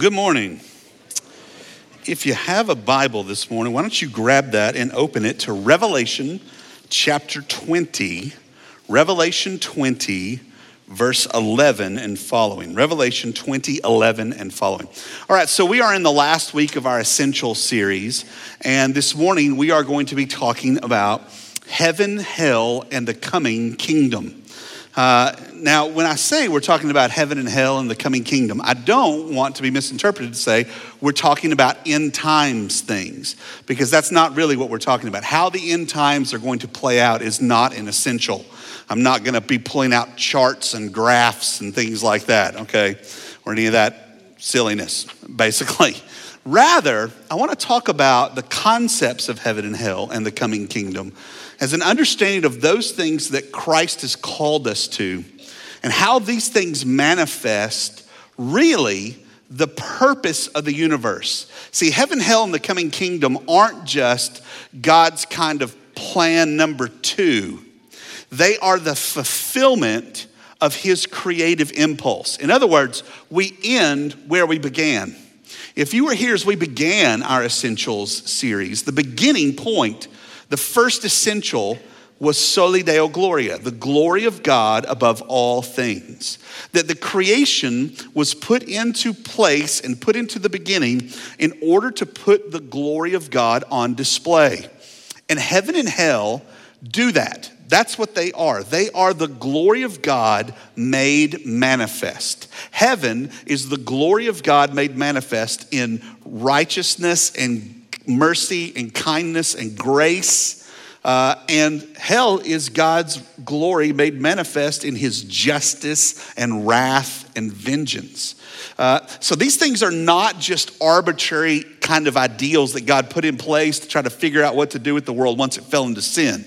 Good morning. If you have a Bible this morning, why don't you grab that and open it to Revelation chapter 20. Revelation 20, verse 11 and following. Revelation 20, 11 and following. All right, so we are in the last week of our Essential series, and this morning we are going to be talking about heaven, hell, and the coming kingdom. Uh, now, when I say we're talking about heaven and hell and the coming kingdom, I don't want to be misinterpreted to say we're talking about end times things, because that's not really what we're talking about. How the end times are going to play out is not an essential. I'm not going to be pulling out charts and graphs and things like that, okay, or any of that silliness, basically. Rather, I want to talk about the concepts of heaven and hell and the coming kingdom as an understanding of those things that Christ has called us to and how these things manifest really the purpose of the universe. See, heaven, hell, and the coming kingdom aren't just God's kind of plan number two, they are the fulfillment of his creative impulse. In other words, we end where we began. If you were here as we began our Essentials series, the beginning point the first essential was soli deo gloria, the glory of God above all things. That the creation was put into place and put into the beginning in order to put the glory of God on display. And heaven and hell do that. That's what they are. They are the glory of God made manifest. Heaven is the glory of God made manifest in righteousness and mercy and kindness and grace. Uh, and hell is God's glory made manifest in his justice and wrath and vengeance. Uh, so these things are not just arbitrary kind of ideals that God put in place to try to figure out what to do with the world once it fell into sin.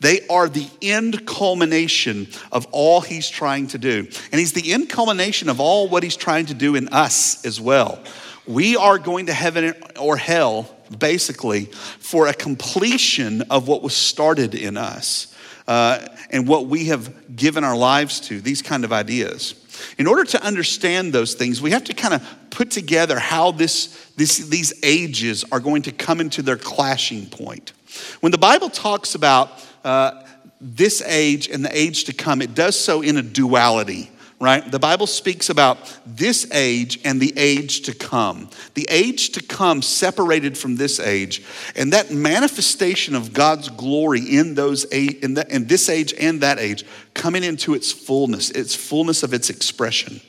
They are the end culmination of all he's trying to do. And he's the end culmination of all what he's trying to do in us as well. We are going to heaven or hell basically, for a completion of what was started in us uh, and what we have given our lives to, these kind of ideas. In order to understand those things, we have to kind of put together how this, this, these ages are going to come into their clashing point. When the Bible talks about uh, this age and the age to come, it does so in a duality right? The Bible speaks about this age and the age to come. The age to come separated from this age, and that manifestation of God's glory in those eight, in, the, in this age and that age coming into its fullness, its fullness of its expression.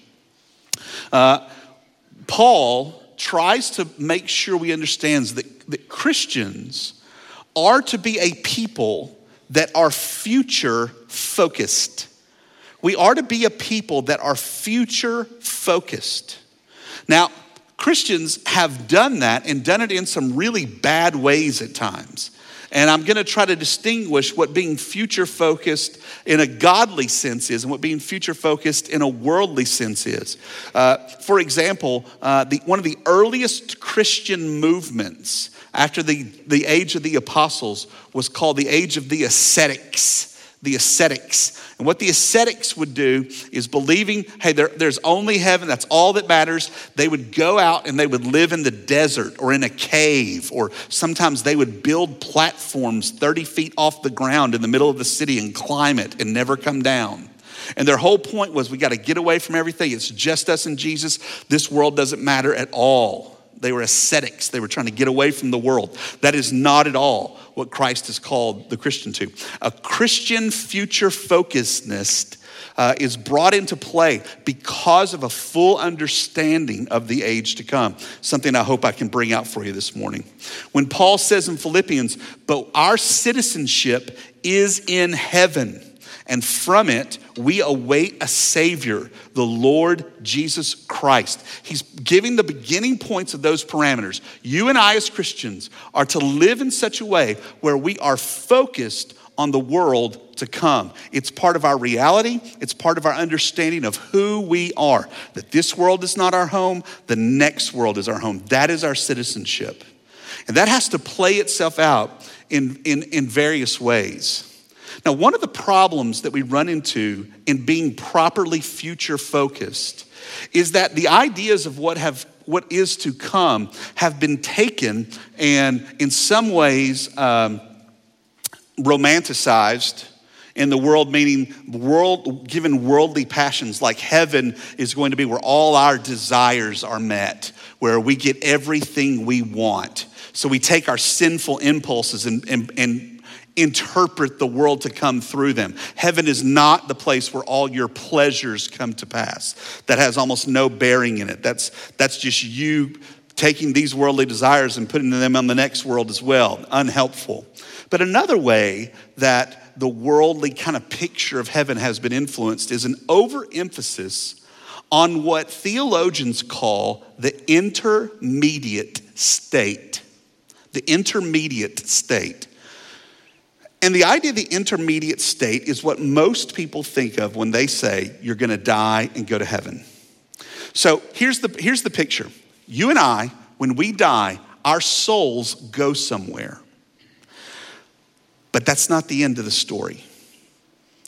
Uh, Paul tries to make sure we understand that, that Christians are to be a people that are future focused. We are to be a people that are future focused. Now, Christians have done that and done it in some really bad ways at times. And I'm going to try to distinguish what being future focused in a godly sense is and what being future focused in a worldly sense is. Uh, for example, uh, the, one of the earliest Christian movements after the, the age of the apostles was called the age of the ascetics the ascetics. And what the ascetics would do is believing, hey, there, there's only heaven, that's all that matters. They would go out and they would live in the desert or in a cave, or sometimes they would build platforms 30 feet off the ground in the middle of the city and climb it and never come down. And their whole point was we got to get away from everything. It's just us and Jesus. This world doesn't matter at all. They were ascetics. They were trying to get away from the world. That is not at all what Christ has called the Christian to. A Christian future focusedness uh, is brought into play because of a full understanding of the age to come. Something I hope I can bring out for you this morning. When Paul says in Philippians, but our citizenship is in heaven and from it we await a Savior, the Lord Jesus Christ. He's giving the beginning points of those parameters. You and I, as Christians, are to live in such a way where we are focused on the world to come. It's part of our reality, it's part of our understanding of who we are. That this world is not our home, the next world is our home. That is our citizenship. And that has to play itself out in, in, in various ways. Now, one of the problems that we run into in being properly future focused is that the ideas of what have what is to come have been taken and, in some ways, um, romanticized in the world, meaning world, given worldly passions, like heaven is going to be where all our desires are met, where we get everything we want. So we take our sinful impulses and, and, and interpret the world to come through them. Heaven is not the place where all your pleasures come to pass. That has almost no bearing in it. That's, that's just you taking these worldly desires and putting them on the next world as well. Unhelpful. But another way that the worldly kind of picture of heaven has been influenced is an overemphasis on what theologians call the intermediate state. The intermediate state. And the idea of the intermediate state is what most people think of when they say you're going to die and go to heaven. So here's the, here's the picture you and I, when we die, our souls go somewhere. But that's not the end of the story.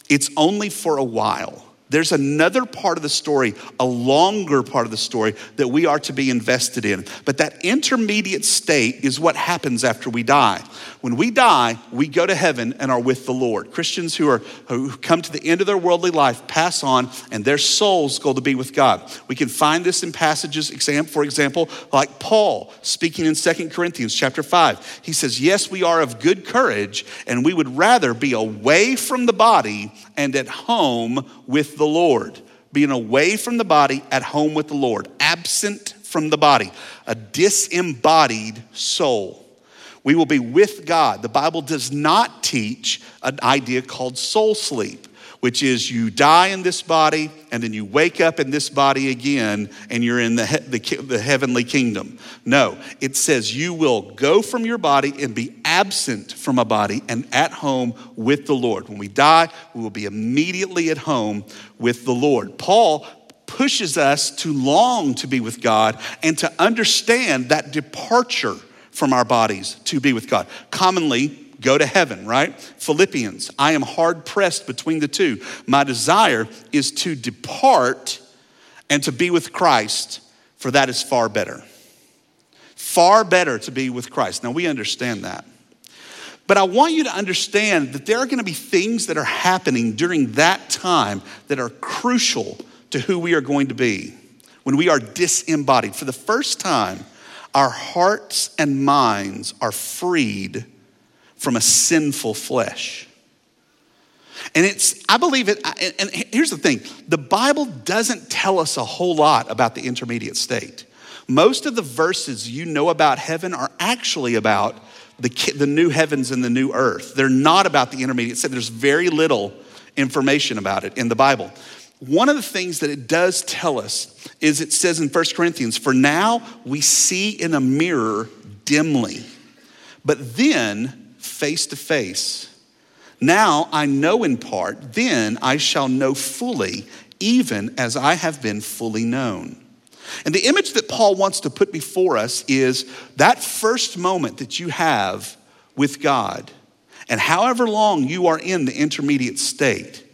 It's only for a while. There's another part of the story, a longer part of the story that we are to be invested in. But that intermediate state is what happens after we die. When we die, we go to heaven and are with the Lord. Christians who are who come to the end of their worldly life pass on and their souls go to be with God. We can find this in passages, for example, like Paul speaking in Second Corinthians chapter 5. He says, Yes, we are of good courage, and we would rather be away from the body and at home with the Lord. Being away from the body, at home with the Lord, absent from the body, a disembodied soul we will be with God. The Bible does not teach an idea called soul sleep, which is you die in this body and then you wake up in this body again and you're in the, the, the heavenly kingdom. No, it says you will go from your body and be absent from a body and at home with the Lord. When we die, we will be immediately at home with the Lord. Paul pushes us to long to be with God and to understand that departure from our bodies to be with God. Commonly, go to heaven, right? Philippians, I am hard pressed between the two. My desire is to depart and to be with Christ, for that is far better. Far better to be with Christ. Now, we understand that. But I want you to understand that there are going to be things that are happening during that time that are crucial to who we are going to be when we are disembodied. For the first time, our hearts and minds are freed from a sinful flesh. And it's, I believe it, and here's the thing the Bible doesn't tell us a whole lot about the intermediate state. Most of the verses you know about heaven are actually about the, the new heavens and the new earth. They're not about the intermediate state. There's very little information about it in the Bible. One of the things that it does tell us is it says in 1 Corinthians, For now we see in a mirror dimly, but then face to face. Now I know in part, then I shall know fully, even as I have been fully known. And the image that Paul wants to put before us is that first moment that you have with God, and however long you are in the intermediate state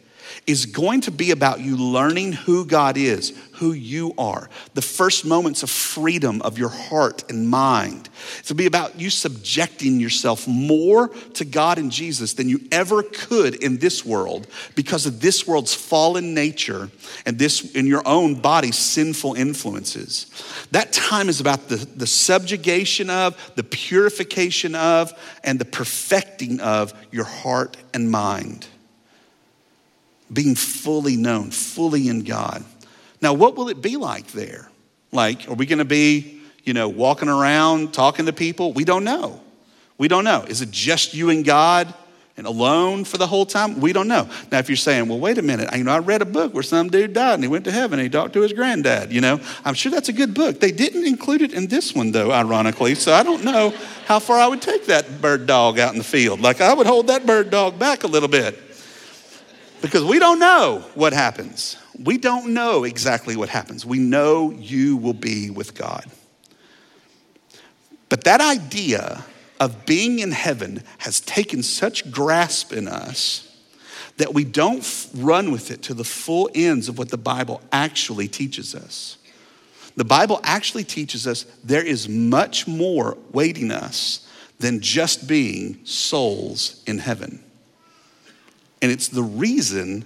is going to be about you learning who God is, who you are, the first moments of freedom of your heart and mind. It'll be about you subjecting yourself more to God and Jesus than you ever could in this world because of this world's fallen nature and this in your own body's sinful influences. That time is about the, the subjugation of, the purification of, and the perfecting of your heart and mind being fully known, fully in God. Now, what will it be like there? Like, are we going to be, you know, walking around talking to people? We don't know. We don't know. Is it just you and God and alone for the whole time? We don't know. Now, if you're saying, well, wait a minute, you know, I read a book where some dude died and he went to heaven and he talked to his granddad, you know, I'm sure that's a good book. They didn't include it in this one, though, ironically, so I don't know how far I would take that bird dog out in the field. Like, I would hold that bird dog back a little bit because we don't know what happens. We don't know exactly what happens. We know you will be with God. But that idea of being in heaven has taken such grasp in us that we don't run with it to the full ends of what the Bible actually teaches us. The Bible actually teaches us there is much more waiting us than just being souls in heaven. And it's the reason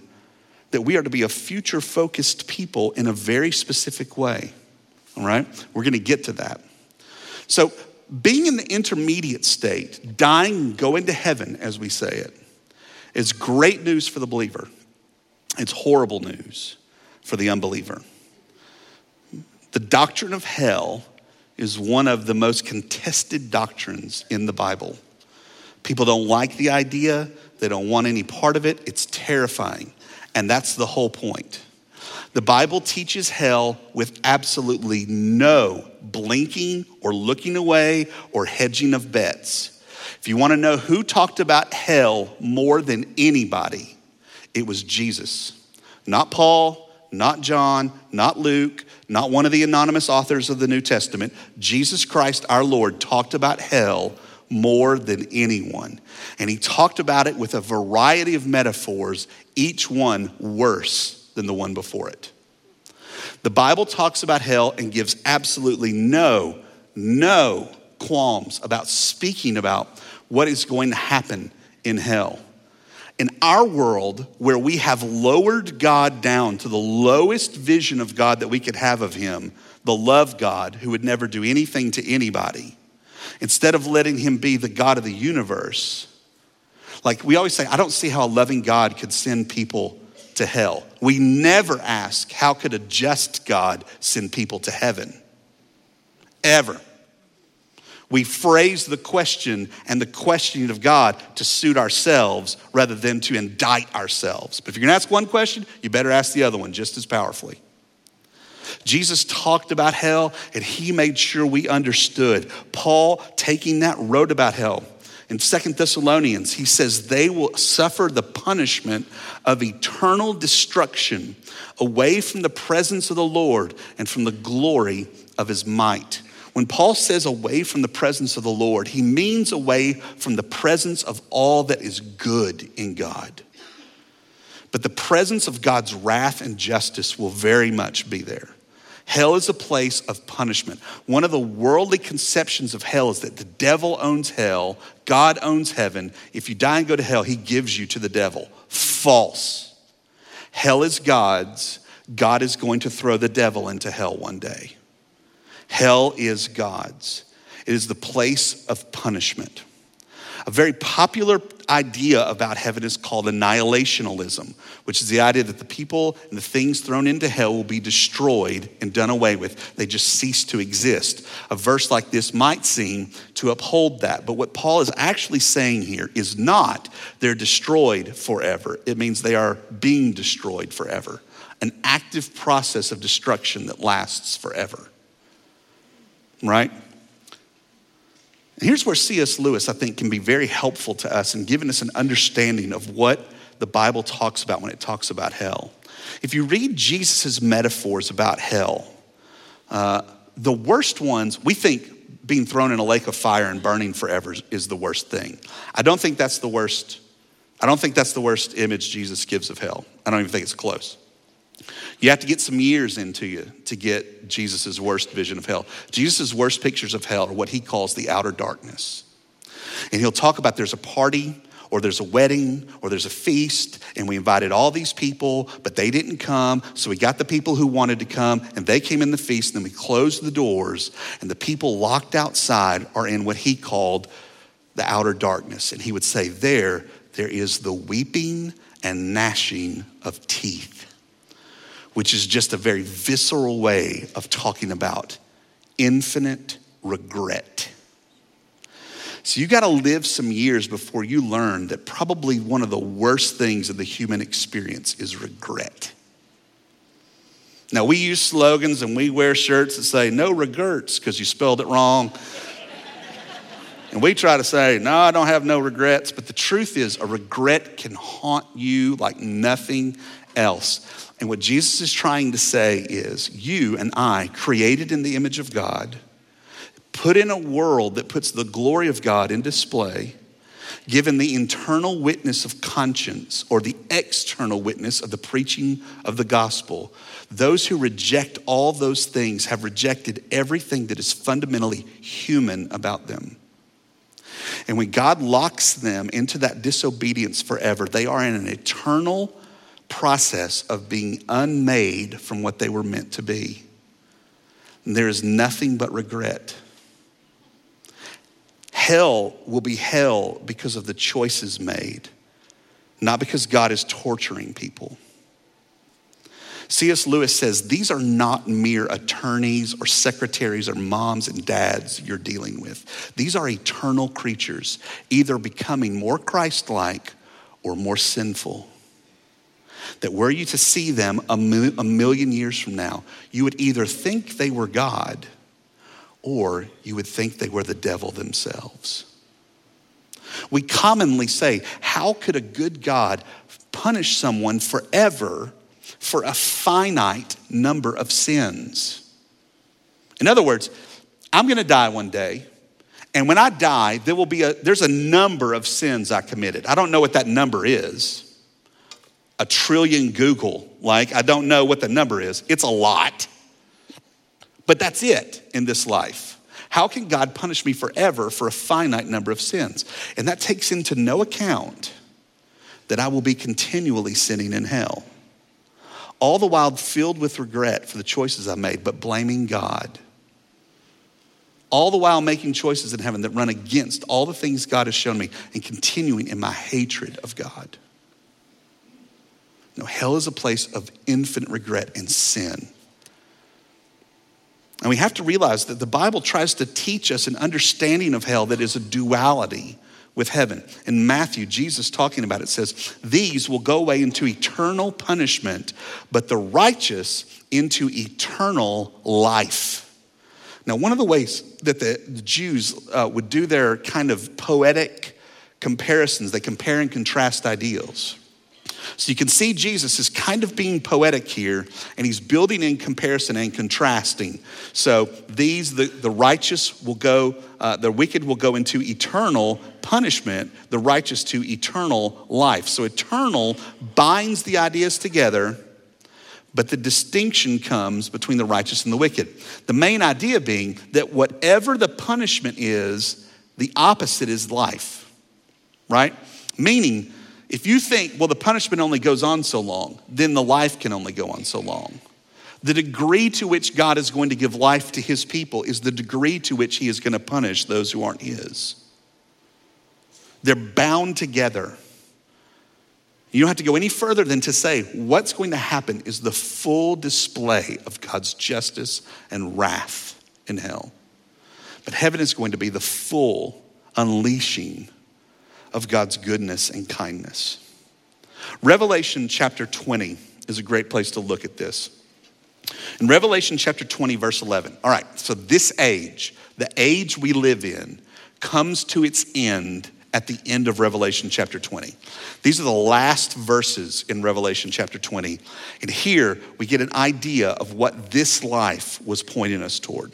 that we are to be a future focused people in a very specific way. All right? We're going to get to that. So, being in the intermediate state, dying, going to heaven, as we say it, is great news for the believer. It's horrible news for the unbeliever. The doctrine of hell is one of the most contested doctrines in the Bible. People don't like the idea, they don't want any part of it. It's terrifying. And that's the whole point. The Bible teaches hell with absolutely no blinking or looking away or hedging of bets. If you want to know who talked about hell more than anybody, it was Jesus. Not Paul, not John, not Luke, not one of the anonymous authors of the New Testament. Jesus Christ, our Lord, talked about hell more than anyone. And he talked about it with a variety of metaphors, each one worse than the one before it. The Bible talks about hell and gives absolutely no, no qualms about speaking about what is going to happen in hell. In our world, where we have lowered God down to the lowest vision of God that we could have of Him, the love God who would never do anything to anybody, instead of letting him be the God of the universe, like we always say, I don't see how a loving God could send people to hell. We never ask, how could a just God send people to heaven? Ever. We phrase the question and the questioning of God to suit ourselves rather than to indict ourselves. But if you're gonna ask one question, you better ask the other one just as powerfully. Jesus talked about hell and he made sure we understood. Paul, taking that, wrote about hell. In Second Thessalonians, he says they will suffer the punishment of eternal destruction away from the presence of the Lord and from the glory of his might. When Paul says away from the presence of the Lord, he means away from the presence of all that is good in God. But the presence of God's wrath and justice will very much be there. Hell is a place of punishment. One of the worldly conceptions of hell is that the devil owns hell, God owns heaven. If you die and go to hell, he gives you to the devil. False. Hell is God's. God is going to throw the devil into hell one day. Hell is God's. It is the place of punishment. A very popular idea about heaven is called annihilationism, which is the idea that the people and the things thrown into hell will be destroyed and done away with. They just cease to exist. A verse like this might seem to uphold that, but what Paul is actually saying here is not they're destroyed forever, it means they are being destroyed forever. An active process of destruction that lasts forever. Right? And here's where C.S. Lewis, I think, can be very helpful to us in giving us an understanding of what the Bible talks about when it talks about hell. If you read Jesus' metaphors about hell, uh, the worst ones, we think being thrown in a lake of fire and burning forever is the worst thing. I don't think that's the worst. I don't think that's the worst image Jesus gives of hell. I don't even think it's close. You have to get some years into you to get Jesus' worst vision of hell. Jesus' worst pictures of hell are what he calls the outer darkness. And he'll talk about there's a party or there's a wedding or there's a feast and we invited all these people but they didn't come so we got the people who wanted to come and they came in the feast and then we closed the doors and the people locked outside are in what he called the outer darkness and he would say there there is the weeping and gnashing of teeth which is just a very visceral way of talking about infinite regret. So you got to live some years before you learn that probably one of the worst things of the human experience is regret. Now, we use slogans and we wear shirts that say, no regrets, because you spelled it wrong. And we try to say, no, I don't have no regrets. But the truth is, a regret can haunt you like nothing else. And what Jesus is trying to say is you and I, created in the image of God, put in a world that puts the glory of God in display, given the internal witness of conscience or the external witness of the preaching of the gospel, those who reject all those things have rejected everything that is fundamentally human about them. And when God locks them into that disobedience forever, they are in an eternal process of being unmade from what they were meant to be. And there is nothing but regret. Hell will be hell because of the choices made, not because God is torturing people. C.S. Lewis says these are not mere attorneys or secretaries or moms and dads you're dealing with. These are eternal creatures, either becoming more Christ like or more sinful. That were you to see them a, million years from now, you would either think they were God or you would think they were the devil themselves. We commonly say, How could a good God punish someone forever for a finite number of sins? In other words, I'm gonna die one day, and when I die, there will be a there's a number of sins I committed. I don't know what that number is. A trillion googol, like I don't know what the number is. It's a lot. But that's it in this life. How can God punish me forever for a finite number of sins? And that takes into no account that I will be continually sinning in hell. All the while filled with regret for the choices I made, but blaming God. All the while making choices in heaven that run against all the things God has shown me and continuing in my hatred of God. No, hell is a place of infinite regret and sin. And we have to realize that the Bible tries to teach us an understanding of hell that is a duality with heaven. In Matthew, Jesus talking about it says, These will go away into eternal punishment, but the righteous into eternal life. Now, one of the ways that the Jews uh, would do their kind of poetic comparisons, they compare and contrast ideals. So you can see Jesus is kind of being poetic here, and he's building in comparison and contrasting. So these, the, the righteous will go, uh, the wicked will go into eternal punishment, the righteous to eternal life. So eternal binds the ideas together. But the distinction comes between the righteous and the wicked. The main idea being that whatever the punishment is, the opposite is life, right? Meaning, if you think, well, the punishment only goes on so long, then the life can only go on so long. The degree to which God is going to give life to his people is the degree to which he is going to punish those who aren't his. They're bound together. You don't have to go any further than to say what's going to happen is the full display of God's justice and wrath in hell. But heaven is going to be the full unleashing of God's goodness and kindness. Revelation chapter 20 is a great place to look at this. In Revelation chapter 20, verse 11, all right, so this age, the age we live in, comes to its end at the end of Revelation chapter 20. These are the last verses in Revelation chapter 20. And here we get an idea of what this life was pointing us toward.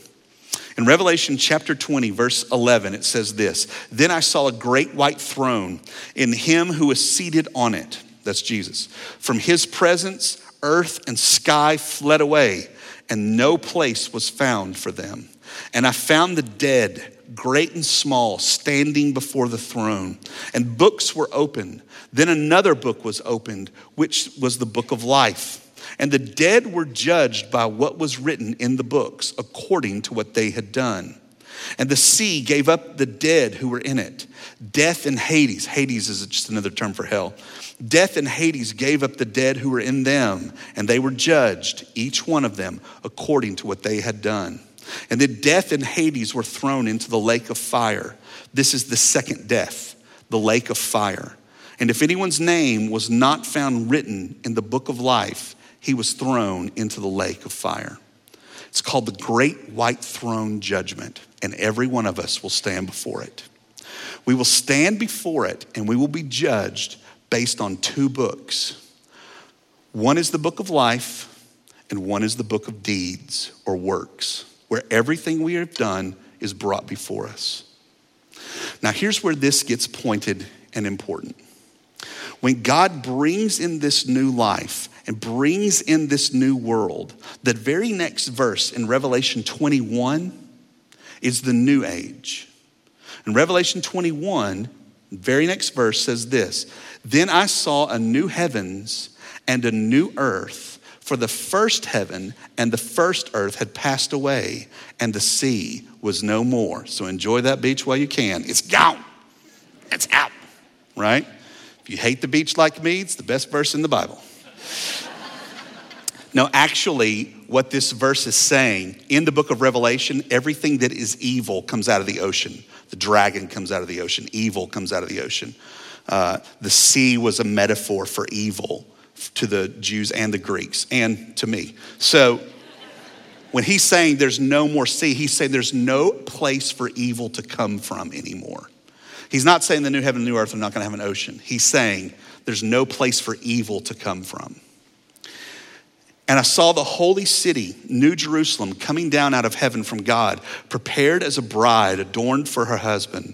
In Revelation chapter 20, verse 11, it says this Then I saw a great white throne, in him who was seated on it. That's Jesus. From his presence, earth and sky fled away, and no place was found for them. And I found the dead, great and small, standing before the throne, and books were opened. Then another book was opened, which was the book of life. And the dead were judged by what was written in the books according to what they had done. And the sea gave up the dead who were in it. Death and Hades, Hades is just another term for hell. Death and Hades gave up the dead who were in them, and they were judged, each one of them, according to what they had done. And then death and Hades were thrown into the lake of fire. This is the second death, the lake of fire. And if anyone's name was not found written in the book of life, he was thrown into the lake of fire. It's called the Great White Throne Judgment, and every one of us will stand before it. We will stand before it and we will be judged based on two books. One is the book of life, and one is the book of deeds or works, where everything we have done is brought before us. Now, here's where this gets pointed and important. When God brings in this new life and brings in this new world, the very next verse in Revelation 21 is the new age. In Revelation 21, very next verse says this Then I saw a new heavens and a new earth, for the first heaven and the first earth had passed away, and the sea was no more. So enjoy that beach while you can. It's gone, it's out, right? If you hate the beach like me, it's the best verse in the Bible. No, actually, what this verse is saying in the book of Revelation, everything that is evil comes out of the ocean. The dragon comes out of the ocean, evil comes out of the ocean. Uh, the sea was a metaphor for evil to the Jews and the Greeks and to me. So when he's saying there's no more sea, he's saying there's no place for evil to come from anymore. He's not saying the new heaven and new earth are not going to have an ocean. He's saying there's no place for evil to come from. And I saw the holy city, New Jerusalem, coming down out of heaven from God, prepared as a bride adorned for her husband.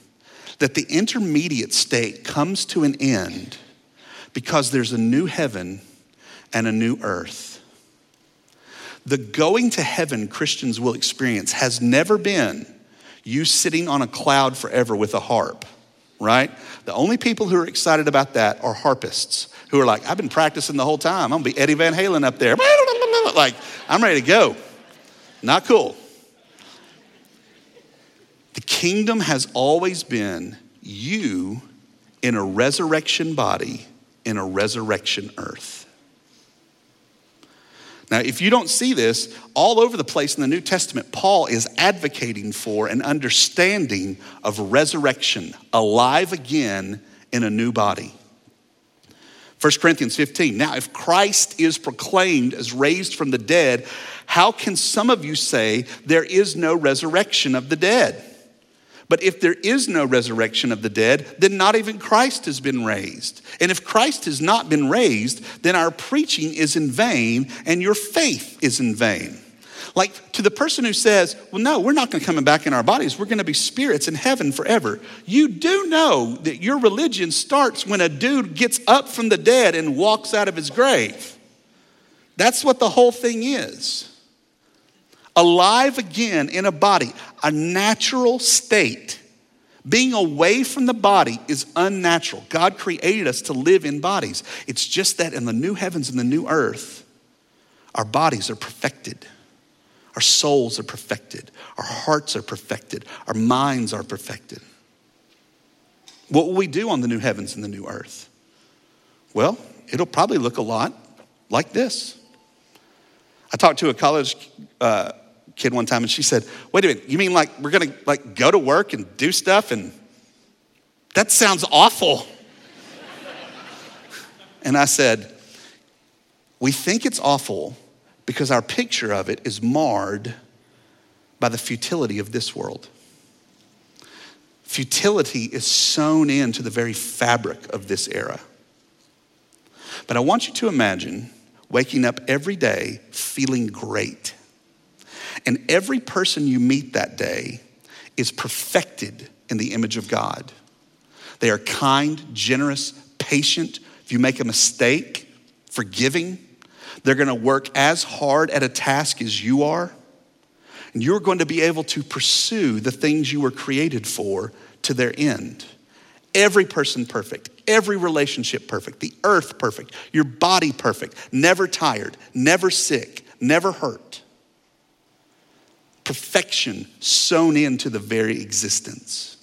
that the intermediate state comes to an end because there's a new heaven and a new earth. The going to heaven Christians will experience has never been you sitting on a cloud forever with a harp, right? The only people who are excited about that are harpists who are like, I've been practicing the whole time. I'm gonna be Eddie Van Halen up there. Like, I'm ready to go. Not cool. The kingdom has always been you in a resurrection body in a resurrection earth. Now, if you don't see this, all over the place in the New Testament, Paul is advocating for an understanding of resurrection, alive again in a new body. 1 Corinthians 15. Now, if Christ is proclaimed as raised from the dead, how can some of you say there is no resurrection of the dead? But if there is no resurrection of the dead, then not even Christ has been raised. And if Christ has not been raised, then our preaching is in vain and your faith is in vain. Like to the person who says, Well, no, we're not going to come back in our bodies. We're going to be spirits in heaven forever. You do know that your religion starts when a dude gets up from the dead and walks out of his grave. That's what the whole thing is alive again in a body, a natural state. Being away from the body is unnatural. God created us to live in bodies. It's just that in the new heavens and the new earth, our bodies are perfected. Our souls are perfected. Our hearts are perfected. Our minds are perfected. What will we do on the new heavens and the new earth? Well, it'll probably look a lot like this. I talked to a college uh, kid one time and she said, Wait a minute, you mean like we're gonna like go to work and do stuff? And that sounds awful. and I said, We think it's awful because our picture of it is marred by the futility of this world. Futility is sewn into the very fabric of this era. But I want you to imagine waking up every day feeling great and every person you meet that day is perfected in the image of God. They are kind, generous, patient. If you make a mistake, forgiving. They're going to work as hard at a task as you are. And you're going to be able to pursue the things you were created for to their end. Every person perfect, every relationship perfect, the earth perfect, your body perfect, never tired, never sick, never hurt perfection sewn into the very existence.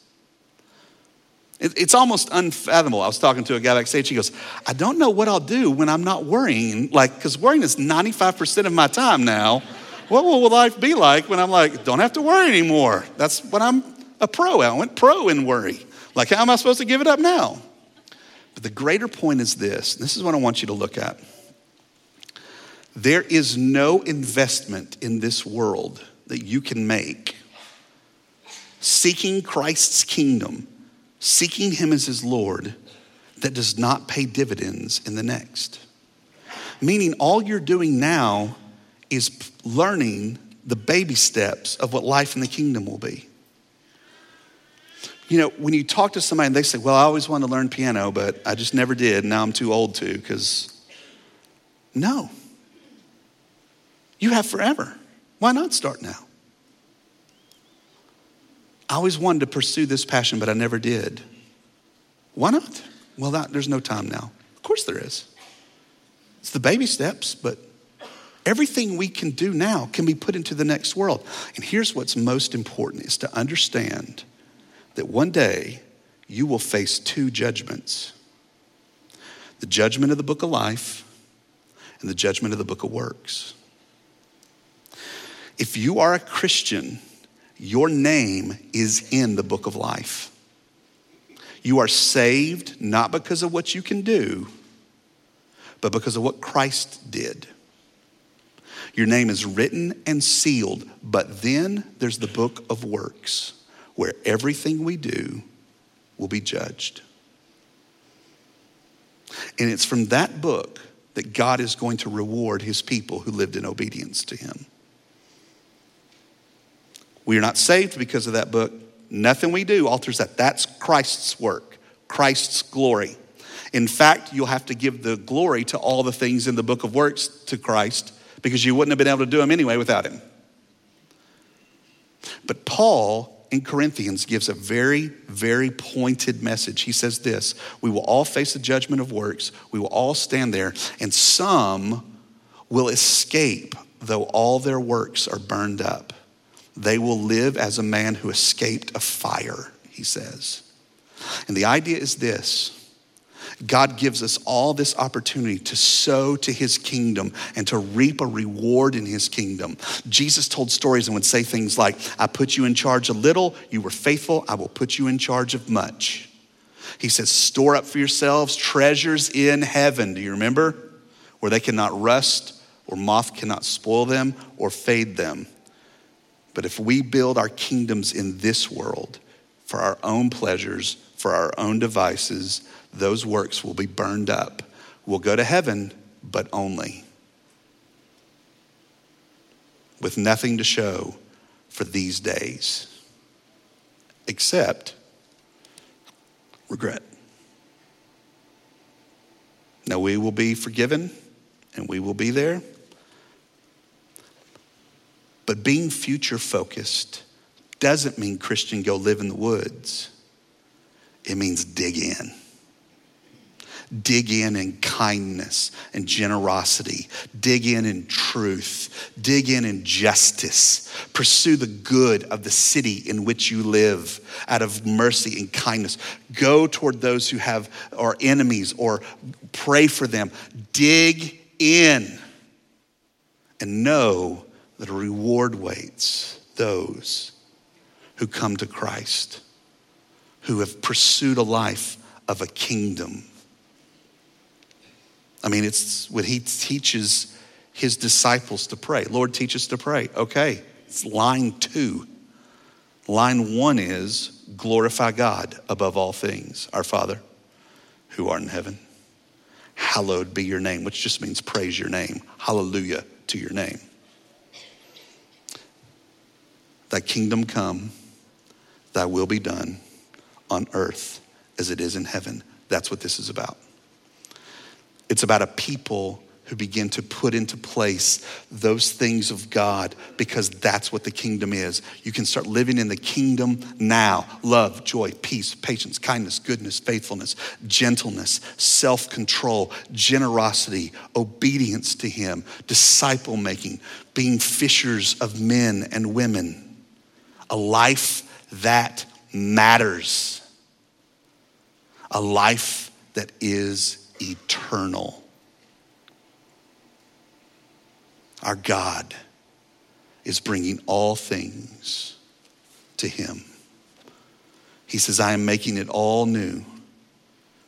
It's almost unfathomable. I was talking to a guy backstage. He goes, I don't know what I'll do when I'm not worrying. Like, because worrying is 95% of my time now. What will life be like when I'm like, don't have to worry anymore? That's what I'm a pro at. I went pro in worry. Like, how am I supposed to give it up now? But the greater point is this this is what I want you to look at. There is no investment in this world that you can make seeking Christ's kingdom, seeking Him as His Lord, that does not pay dividends in the next. Meaning, all you're doing now is learning the baby steps of what life in the kingdom will be. You know, when you talk to somebody and they say, Well, I always wanted to learn piano, but I just never did. Now I'm too old to, because no. You have forever. Why not start now? I always wanted to pursue this passion, but I never did. Why not? Well, that, there's no time now. Of course there is. It's the baby steps, but everything we can do now can be put into the next world. And here's what's most important is to understand that one day you will face two judgments. The judgment of the book of life and the judgment of the book of works. If you are a Christian, your name is in the book of life. You are saved not because of what you can do, but because of what Christ did. Your name is written and sealed, but then there's the book of works where everything we do will be judged. And it's from that book that God is going to reward his people who lived in obedience to him. We are not saved because of that book. Nothing we do alters that. That's Christ's work, Christ's glory. In fact, you'll have to give the glory to all the things in the book of works to Christ because you wouldn't have been able to do them anyway without him. But Paul in Corinthians gives a very, very pointed message. He says this We will all face the judgment of works, we will all stand there, and some will escape, though all their works are burned up. They will live as a man who escaped a fire, he says. And the idea is this God gives us all this opportunity to sow to his kingdom and to reap a reward in his kingdom. Jesus told stories and would say things like, I put you in charge of little, you were faithful, I will put you in charge of much. He says, store up for yourselves treasures in heaven. Do you remember? Where they cannot rust or moth cannot spoil them or fade them. But if we build our kingdoms in this world for our own pleasures, for our own devices, those works will be burned up. We'll go to heaven, but only with nothing to show for these days except regret. Now, we will be forgiven and we will be there. But being future focused doesn't mean Christian go live in the woods. It means dig in. Dig in in kindness and generosity. Dig in in truth. Dig in in justice. Pursue the good of the city in which you live out of mercy and kindness. Go toward those who have are enemies or pray for them. Dig in and know that a reward waits those who come to Christ, who have pursued a life of a kingdom. I mean, it's when he teaches his disciples to pray. Lord, teach us to pray. Okay, it's line two. Line one is glorify God above all things, our Father who art in heaven. Hallowed be your name, which just means praise your name. Hallelujah to your name. Thy kingdom come, thy will be done on earth as it is in heaven. That's what this is about. It's about a people who begin to put into place those things of God because that's what the kingdom is. You can start living in the kingdom now love, joy, peace, patience, kindness, goodness, faithfulness, gentleness, self control, generosity, obedience to Him, disciple making, being fishers of men and women a life that matters, a life that is eternal. Our God is bringing all things to Him. He says, I am making it all new,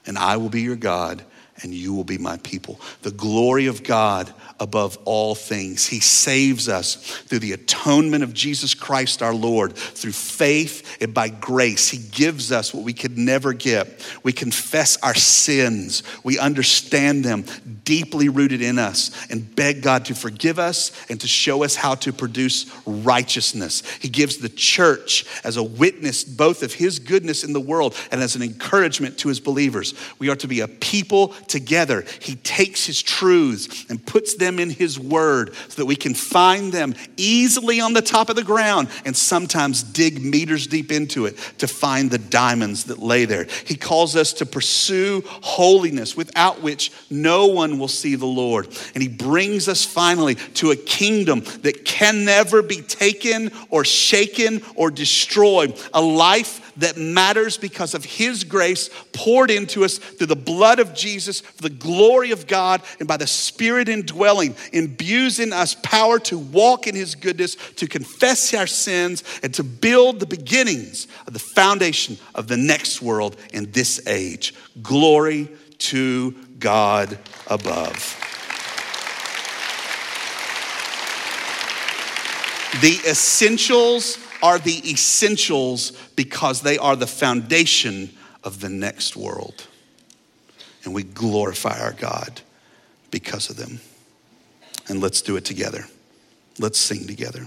and I will be your God, and you will be my people. The glory of God above all things. He saves us through the atonement of Jesus Christ our Lord, through faith and by grace. He gives us what we could never get. We confess our sins, we understand them deeply rooted in us, and beg God to forgive us and to show us how to produce righteousness. He gives the church as a witness both of His goodness in the world and as an encouragement to His believers. We are to be a people together. He takes His truths and puts them in His Word so that we can find them easily on the top of the ground and sometimes dig meters deep into it to find the diamonds that lay there. He calls us to pursue holiness without which no one will see the Lord. And He brings us finally to a kingdom that can never be taken or shaken or destroyed, a life that matters because of His grace poured into us through the blood of Jesus, for the glory of God, and by the Spirit indwelling, imbues in us power to walk in His goodness, to confess our sins, and to build the beginnings of the foundation of the next world in this age. Glory to God above. The essentials are the essentials because they are the foundation of the next world. And we glorify our God because of them. And let's do it together. Let's sing together.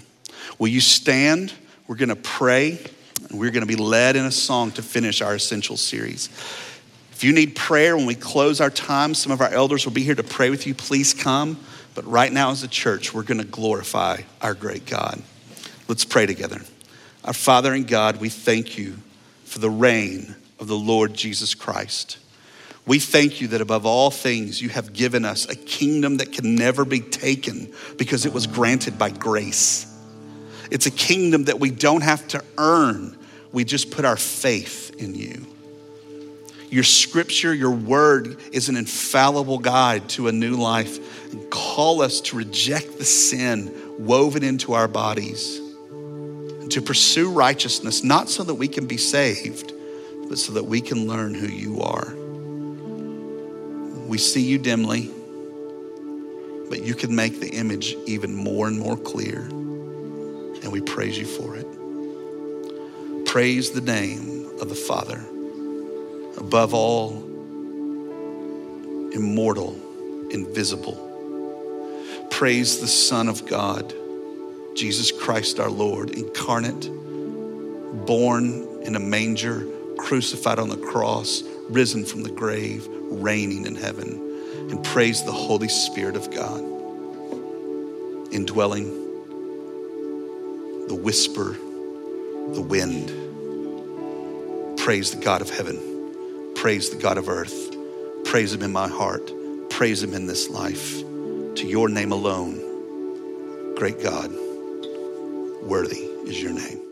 Will you stand? We're going to pray, and we're going to be led in a song to finish our essential series. If you need prayer when we close our time, some of our elders will be here to pray with you. Please come. But right now, as a church, we're going to glorify our great God. Let's pray together. Our Father and God, we thank you for the reign of the Lord Jesus Christ. We thank you that above all things, you have given us a kingdom that can never be taken because it was granted by grace. It's a kingdom that we don't have to earn, we just put our faith in you. Your scripture, your word is an infallible guide to a new life. And call us to reject the sin woven into our bodies to pursue righteousness, not so that we can be saved, but so that we can learn who you are. We see you dimly, but you can make the image even more and more clear, and we praise you for it. Praise the name of the Father, above all, immortal, invisible. Praise the Son of God Jesus Christ our Lord, incarnate, born in a manger, crucified on the cross, risen from the grave, reigning in heaven. And praise the Holy Spirit of God, indwelling the whisper, the wind. Praise the God of heaven. Praise the God of earth. Praise Him in my heart. Praise Him in this life. To your name alone, great God. Worthy is your name.